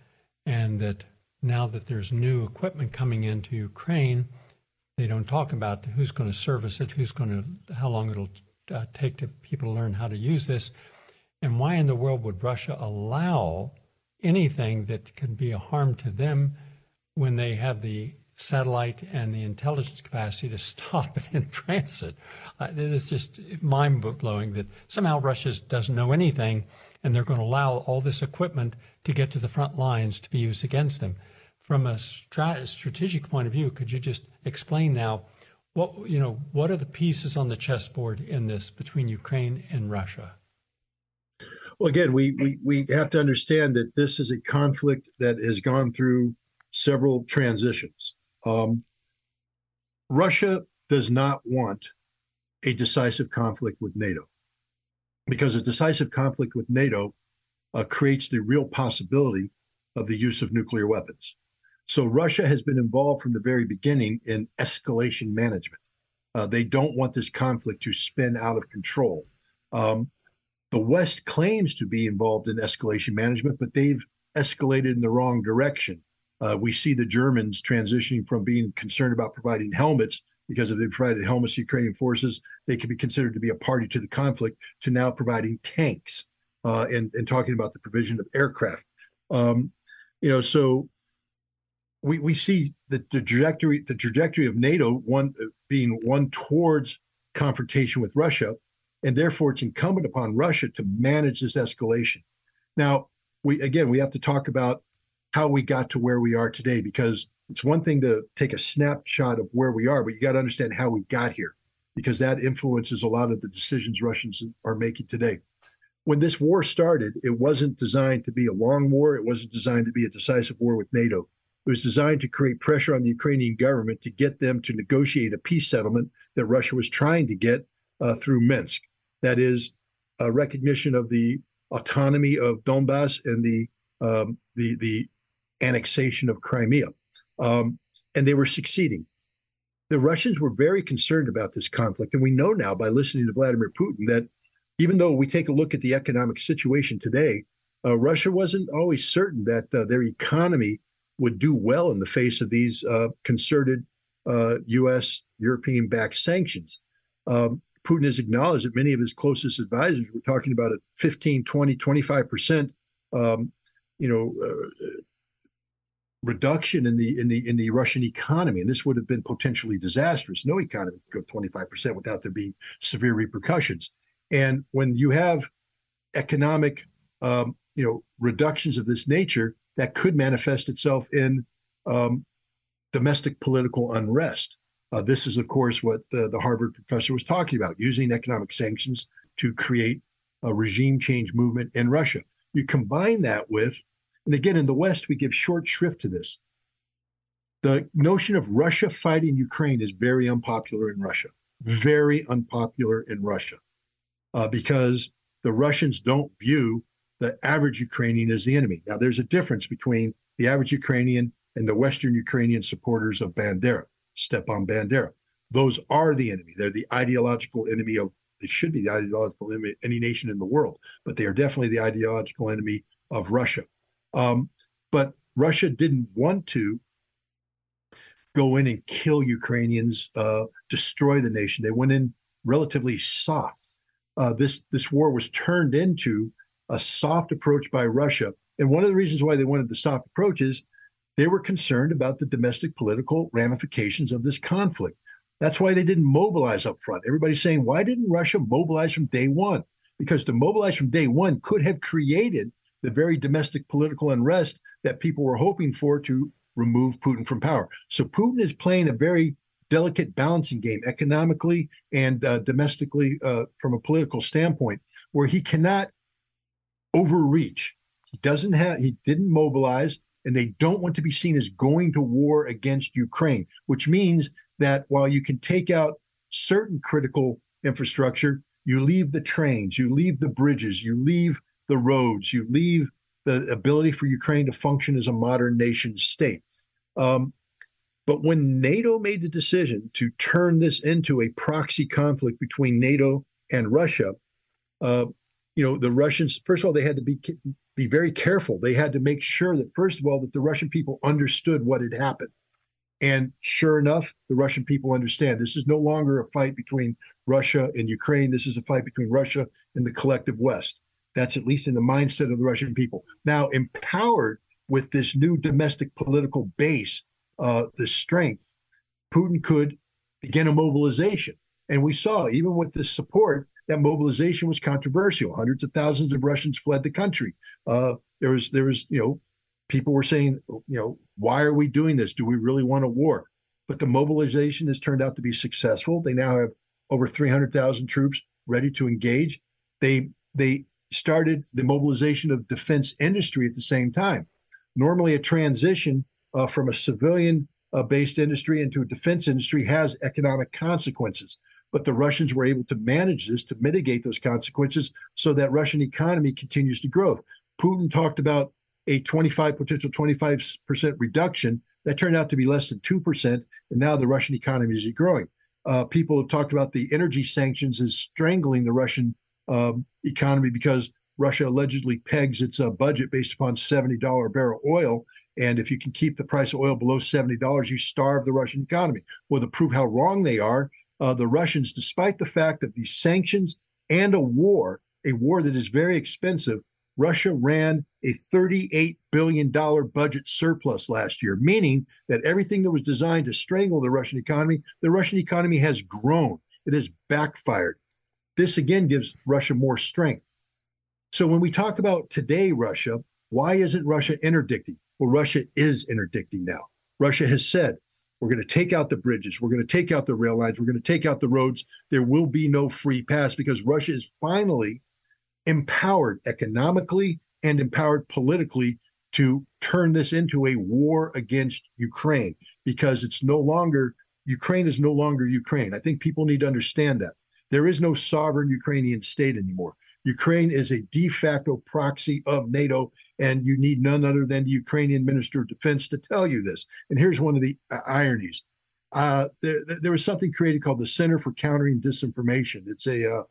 and that now that there's new equipment coming into Ukraine, they don't talk about who's going to service it, who's going to, how long it'll uh, take to people to learn how to use this, and why in the world would Russia allow anything that can be a harm to them when they have the satellite and the intelligence capacity to stop it in transit. Uh, it is just mind blowing that somehow Russia doesn't know anything and they're going to allow all this equipment to get to the front lines to be used against them from a strategic point of view, could you just explain now what you know? What are the pieces on the chessboard in this between Ukraine and Russia? Well, again, we we we have to understand that this is a conflict that has gone through several transitions. Um, Russia does not want a decisive conflict with NATO because a decisive conflict with NATO uh, creates the real possibility of the use of nuclear weapons. So Russia has been involved from the very beginning in escalation management. Uh, they don't want this conflict to spin out of control. Um, the West claims to be involved in escalation management, but they've escalated in the wrong direction. Uh, we see the Germans transitioning from being concerned about providing helmets because if they provided helmets to Ukrainian forces, they could be considered to be a party to the conflict, to now providing tanks uh, and, and talking about the provision of aircraft. Um, you know, so we, we see the, the trajectory the trajectory of NATO one being one towards confrontation with Russia, and therefore it's incumbent upon Russia to manage this escalation. Now, we again we have to talk about how we got to where we are today because it's one thing to take a snapshot of where we are, but you got to understand how we got here because that influences a lot of the decisions Russians are making today. When this war started, it wasn't designed to be a long war. It wasn't designed to be a decisive war with NATO. It was designed to create pressure on the Ukrainian government to get them to negotiate a peace settlement that Russia was trying to get uh, through Minsk. That is, a recognition of the autonomy of Donbass and the um, the the annexation of Crimea, um, and they were succeeding. The Russians were very concerned about this conflict, and we know now by listening to Vladimir Putin that even though we take a look at the economic situation today, uh, Russia wasn't always certain that uh, their economy would do well in the face of these uh, concerted uh, U.S. European backed sanctions. Um, Putin has acknowledged that many of his closest advisors were talking about a 15, 20, 25 percent, um, you know, uh, reduction in the in the in the Russian economy, and this would have been potentially disastrous. No economy could go 25% without there being severe repercussions. And when you have economic, um, you know, reductions of this nature, that could manifest itself in um, domestic political unrest. Uh, this is, of course, what the, the Harvard professor was talking about: using economic sanctions to create a regime change movement in Russia. You combine that with and again, in the West, we give short shrift to this. The notion of Russia fighting Ukraine is very unpopular in Russia, very unpopular in Russia, uh, because the Russians don't view the average Ukrainian is the enemy. Now, there's a difference between the average Ukrainian and the Western Ukrainian supporters of Bandera, Stepan Bandera. Those are the enemy. They're the ideological enemy of, they should be the ideological enemy of any nation in the world, but they are definitely the ideological enemy of Russia. Um, but Russia didn't want to go in and kill Ukrainians, uh, destroy the nation. They went in relatively soft. Uh, this this war was turned into a soft approach by Russia, and one of the reasons why they wanted the soft approach is they were concerned about the domestic political ramifications of this conflict. That's why they didn't mobilize up front. Everybody's saying, why didn't Russia mobilize from day one? Because to mobilize from day one could have created the very domestic political unrest that people were hoping for to remove Putin from power. So Putin is playing a very delicate balancing game economically and uh, domestically uh, from a political standpoint, where he cannot overreach. He doesn't have, he didn't mobilize, and they don't want to be seen as going to war against Ukraine, which means that while you can take out certain critical infrastructure, you leave the trains, you leave the bridges, you leave the roads, you leave the ability for Ukraine to function as a modern nation state. Um, but when NATO made the decision to turn this into a proxy conflict between NATO and Russia, uh, you know, the Russians, first of all, they had to be be very careful. They had to make sure that, first of all, that the Russian people understood what had happened. And sure enough, the Russian people understand this is no longer a fight between Russia and Ukraine. This is a fight between Russia and the collective West. That's at least in the mindset of the Russian people. Now, empowered with this new domestic political base, uh, the strength, Putin could begin a mobilization. And we saw, even with this support, that mobilization was controversial. Hundreds of thousands of Russians fled the country. Uh, there was, there was, you know, people were saying, you know, why are we doing this? Do we really want a war? But the mobilization has turned out to be successful. They now have over 300,000 troops ready to engage. They they started the mobilization of defense industry at the same time. Normally, a transition uh, from a civilian uh, based industry into a defense industry has economic consequences. But the Russians were able to manage this to mitigate those consequences so that Russian economy continues to grow. Putin talked about a 25 potential 25% reduction that turned out to be less than 2% and now the russian economy is growing uh, people have talked about the energy sanctions as strangling the russian um, economy because Russia allegedly pegs its uh, budget based upon $70 a barrel oil. And if you can keep the price of oil below $70, you starve the Russian economy. Well, to prove how wrong they are, uh, the Russians, despite the fact of these sanctions and a war, a war that is very expensive, Russia ran a $38 billion budget surplus last year, meaning that everything that was designed to strangle the Russian economy, the Russian economy has grown. It has backfired. This again gives Russia more strength. So when we talk about today, Russia, why isn't Russia interdicting? Well, Russia is interdicting now. Russia has said, we're going to take out the bridges. We're going to take out the rail lines. We're going to take out the roads. There will be no free pass because Russia is finally empowered economically and empowered politically to turn this into a war against Ukraine because it's no longer, Ukraine is no longer Ukraine. I think people need to understand that. There is no sovereign Ukrainian state anymore. Ukraine is a de facto proxy of NATO, and you need none other than the Ukrainian Minister of Defense to tell you this. And here's one of the uh, ironies. Uh, there, there was something created called the Center for Countering Disinformation. It's a uh,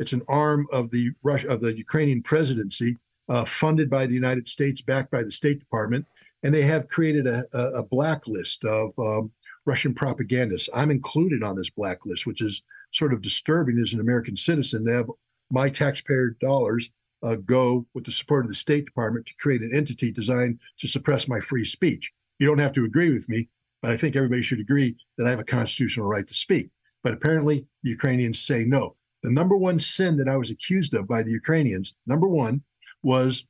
it's an arm of the Russia of the Ukrainian presidency, uh, funded by the United States, backed by the State Department, and they have created a, a blacklist of um, Russian propagandists. I'm included on this blacklist, which is sort of disturbing as an American citizen to have my taxpayer dollars uh, go with the support of the State Department to create an entity designed to suppress my free speech. You don't have to agree with me, but I think everybody should agree that I have a constitutional right to speak. But apparently, the Ukrainians say no. The number one sin that I was accused of by the Ukrainians, number one, was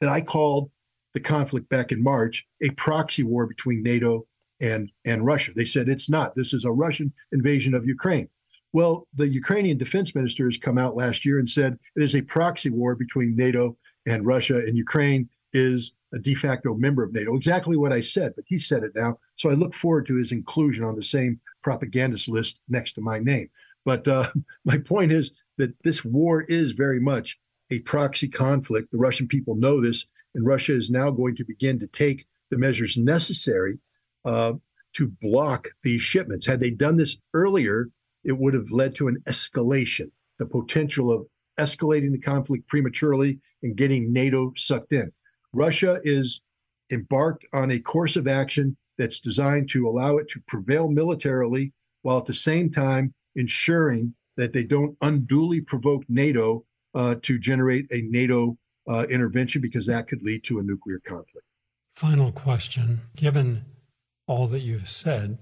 that I called the conflict back in March a proxy war between NATO and, and Russia. They said it's not. This is a Russian invasion of Ukraine. Well, the Ukrainian defense minister has come out last year and said it is a proxy war between NATO and Russia, and Ukraine is a de facto member of NATO. Exactly what I said, but he said it now. So I look forward to his inclusion on the same propagandist list next to my name. But uh, my point is that this war is very much a proxy conflict. The Russian people know this, and Russia is now going to begin to take the measures necessary uh, to block these shipments. Had they done this earlier, it would have led to an escalation, the potential of escalating the conflict prematurely and getting NATO sucked in. Russia is embarked on a course of action that's designed to allow it to prevail militarily while at the same time ensuring that they don't unduly provoke NATO uh, to generate a NATO uh, intervention because that could lead to a nuclear conflict. Final question. Given all that you've said,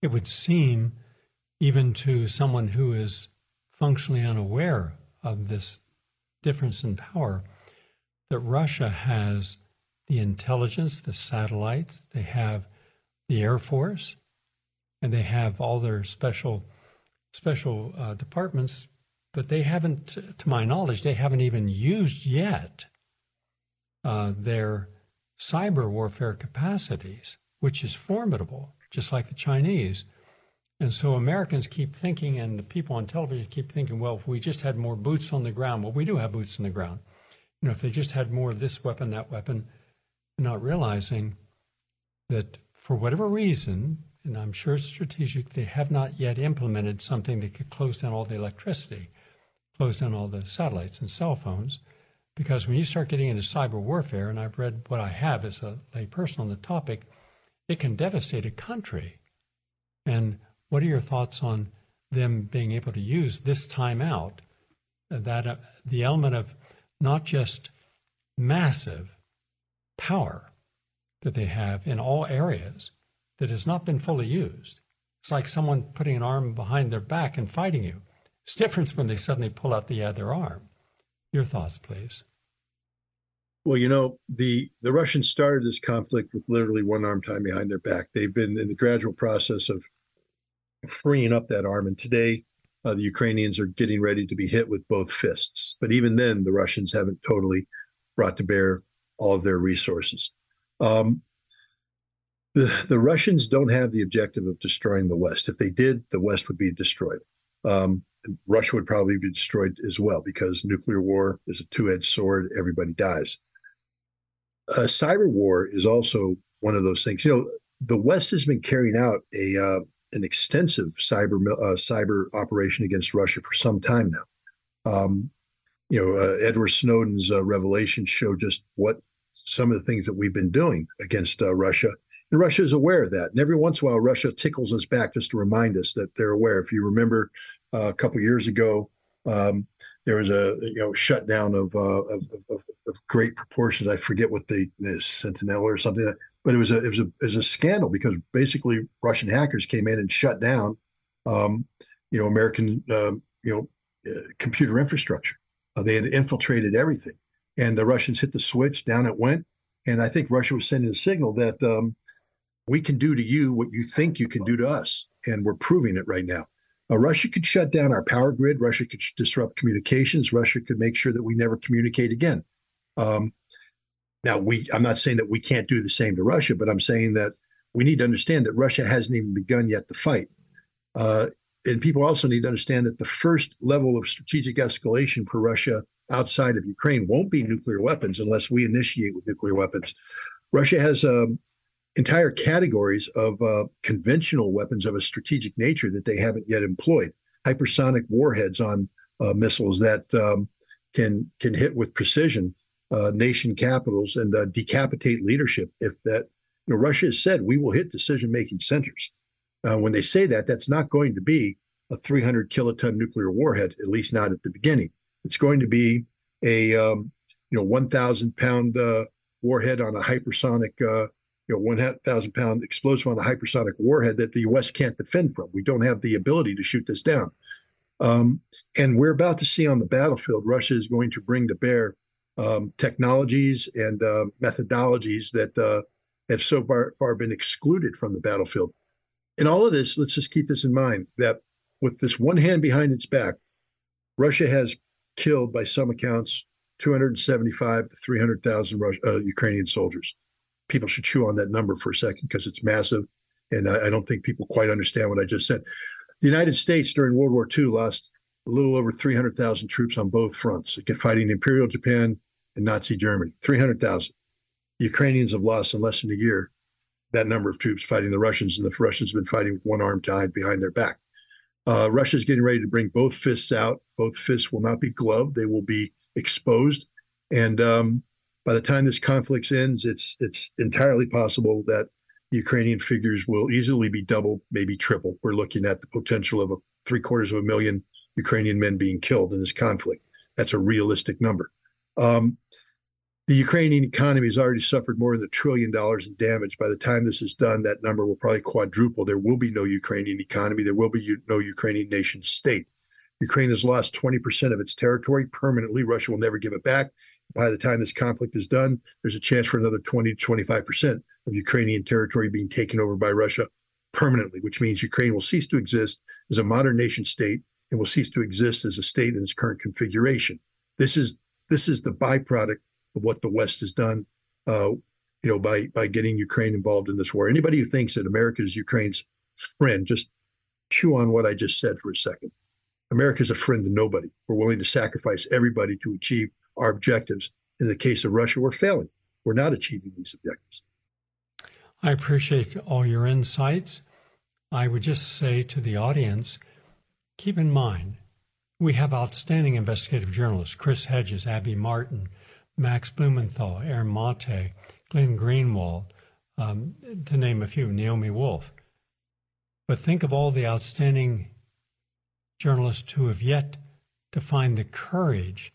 it would seem, even to someone who is functionally unaware of this difference in power, that Russia has the intelligence, the satellites, they have the Air Force, and they have all their special special uh, departments, but they haven't, to my knowledge, they haven't even used yet uh, their cyber warfare capacities, which is formidable, just like the Chinese. And so Americans keep thinking, and the people on television keep thinking, well, if we just had more boots on the ground, well, we do have boots on the ground. You know, if they just had more of this weapon, that weapon, not realizing that for whatever reason, and I'm sure it's strategic, they have not yet implemented something that could close down all the electricity, close down all the satellites and cell phones. Because when you start getting into cyber warfare, and I've read what I have as a layperson on the topic, it can devastate a country. And what are your thoughts on them being able to use this time out? That uh, the element of not just massive power that they have in all areas, that has not been fully used. It's like someone putting an arm behind their back and fighting you. It's different when they suddenly pull out the other arm. Your thoughts, please. Well, you know, the the Russians started this conflict with literally one arm tied behind their back. They've been in the gradual process of freeing up that arm, and today uh, the Ukrainians are getting ready to be hit with both fists. But even then, the Russians haven't totally brought to bear all of their resources. Um, the, the Russians don't have the objective of destroying the West. If they did, the West would be destroyed. Um, Russia would probably be destroyed as well because nuclear war is a two edged sword. Everybody dies. Uh, cyber war is also one of those things. You know, the West has been carrying out a uh, an extensive cyber uh, cyber operation against Russia for some time now. Um, you know, uh, Edward Snowden's uh, revelations show just what some of the things that we've been doing against uh, Russia and Russia is aware of that. And every once in a while, Russia tickles us back just to remind us that they're aware. If you remember uh, a couple years ago, um, there was a you know shutdown of, uh, of, of, of, great proportions. I forget what the, the Sentinel or something, but it was a it was a it was a scandal because basically Russian hackers came in and shut down, um, you know, American uh, you know uh, computer infrastructure. Uh, they had infiltrated everything, and the Russians hit the switch. Down it went, and I think Russia was sending a signal that um, we can do to you what you think you can do to us. And we're proving it right now. Uh, Russia could shut down our power grid. Russia could disrupt communications. Russia could make sure that we never communicate again. Um, now, we I'm not saying that we can't do the same to Russia, but I'm saying that we need to understand that Russia hasn't even begun yet the fight. Uh, and people also need to understand that the first level of strategic escalation for Russia outside of Ukraine won't be nuclear weapons unless we initiate with nuclear weapons. Russia has um, entire categories of uh, conventional weapons of a strategic nature that they haven't yet employed. Hypersonic warheads on uh, missiles that um, can can hit with precision uh, nation capitals and uh, decapitate leadership. If that, you know, Russia has said we will hit decision making centers. Uh, when they say that, that's not going to be a 300 kiloton nuclear warhead, at least not at the beginning. It's going to be a um, you know 1,000 pound uh, warhead on a hypersonic uh, you know 1,000 pound explosive on a hypersonic warhead that the U.S. can't defend from. We don't have the ability to shoot this down. Um, and we're about to see on the battlefield, Russia is going to bring to bear um, technologies and uh, methodologies that uh, have so far, far been excluded from the battlefield. In all of this, let's just keep this in mind that with this one hand behind its back, Russia has killed, by some accounts, 275 to 300,000 uh, Ukrainian soldiers. People should chew on that number for a second because it's massive. And I, I don't think people quite understand what I just said. The United States during World War II lost a little over 300,000 troops on both fronts, fighting Imperial Japan and Nazi Germany. 300,000. Ukrainians have lost in less than a year that number of troops fighting the Russians, and the Russians have been fighting with one arm tied behind their back. Uh, Russia's getting ready to bring both fists out. Both fists will not be gloved; they will be exposed. And um, by the time this conflict ends, it's it's entirely possible that Ukrainian figures will easily be double, maybe triple. We're looking at the potential of a three quarters of a million Ukrainian men being killed in this conflict. That's a realistic number. Um, the Ukrainian economy has already suffered more than a trillion dollars in damage. By the time this is done, that number will probably quadruple. There will be no Ukrainian economy. There will be no Ukrainian nation state. Ukraine has lost 20% of its territory permanently. Russia will never give it back. By the time this conflict is done, there's a chance for another 20 to 25% of Ukrainian territory being taken over by Russia permanently, which means Ukraine will cease to exist as a modern nation state and will cease to exist as a state in its current configuration. This is this is the byproduct of what the West has done, uh, you know, by by getting Ukraine involved in this war. Anybody who thinks that America is Ukraine's friend, just chew on what I just said for a second. America is a friend to nobody. We're willing to sacrifice everybody to achieve our objectives. In the case of Russia, we're failing. We're not achieving these objectives. I appreciate all your insights. I would just say to the audience keep in mind, we have outstanding investigative journalists Chris Hedges, Abby Martin, Max Blumenthal, Aaron Mate, Glenn Greenwald, um, to name a few, Naomi Wolf. But think of all the outstanding journalists who have yet to find the courage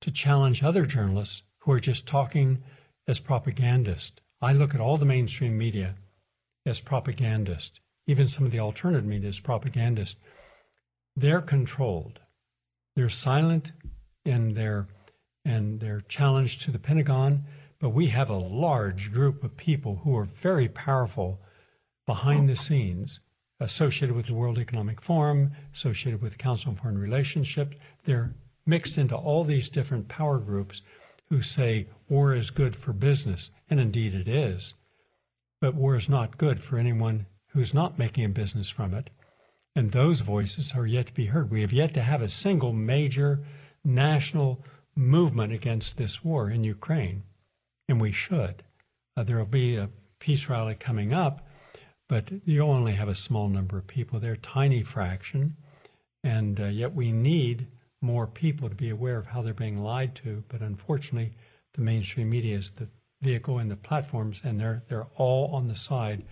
to challenge other journalists who are just talking as propagandists. I look at all the mainstream media as propagandists, even some of the alternative media as propagandists. They're controlled. They're silent in their and their challenge to the Pentagon, but we have a large group of people who are very powerful behind the scenes associated with the World Economic Forum, associated with Council on Foreign Relationships. They're mixed into all these different power groups who say war is good for business, and indeed it is. But war is not good for anyone who's not making a business from it. And those voices are yet to be heard. We have yet to have a single major national movement against this war in Ukraine, and we should. Uh, there will be a peace rally coming up but you'll only have a small number of people. They're a tiny fraction, and uh, yet we need more people to be aware of how they're being lied to. But unfortunately, the mainstream media is the vehicle and the platforms, and they're they're all on the side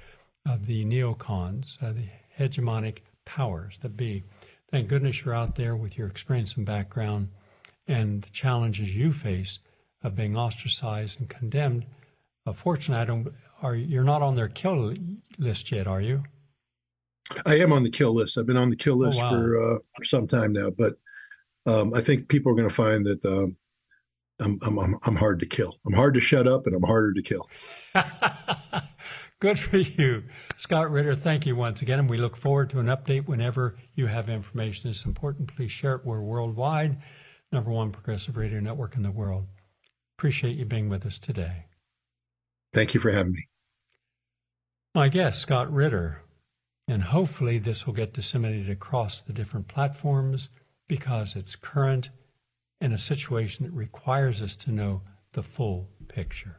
of the neocons, uh, the hegemonic powers that be. Thank goodness you're out there with your experience and background and the challenges you face of being ostracized and condemned. Uh, fortunately, I don't are you're not on their kill list yet, are you? I am on the kill list. I've been on the kill oh, list oh, wow. for uh, for some time now, but um, I think people are going to find that um, I'm, I'm I'm hard to kill. I'm hard to shut up, and I'm harder to kill. Good for you, Scott Ritter. Thank you once again, and we look forward to an update whenever you have information that's important. Please share it. We're worldwide, number one progressive radio network in the world. Appreciate you being with us today. Thank you for having me. My guest, Scott Ritter. And hopefully, this will get disseminated across the different platforms because it's current in a situation that requires us to know the full picture.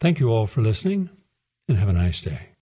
Thank you all for listening and have a nice day.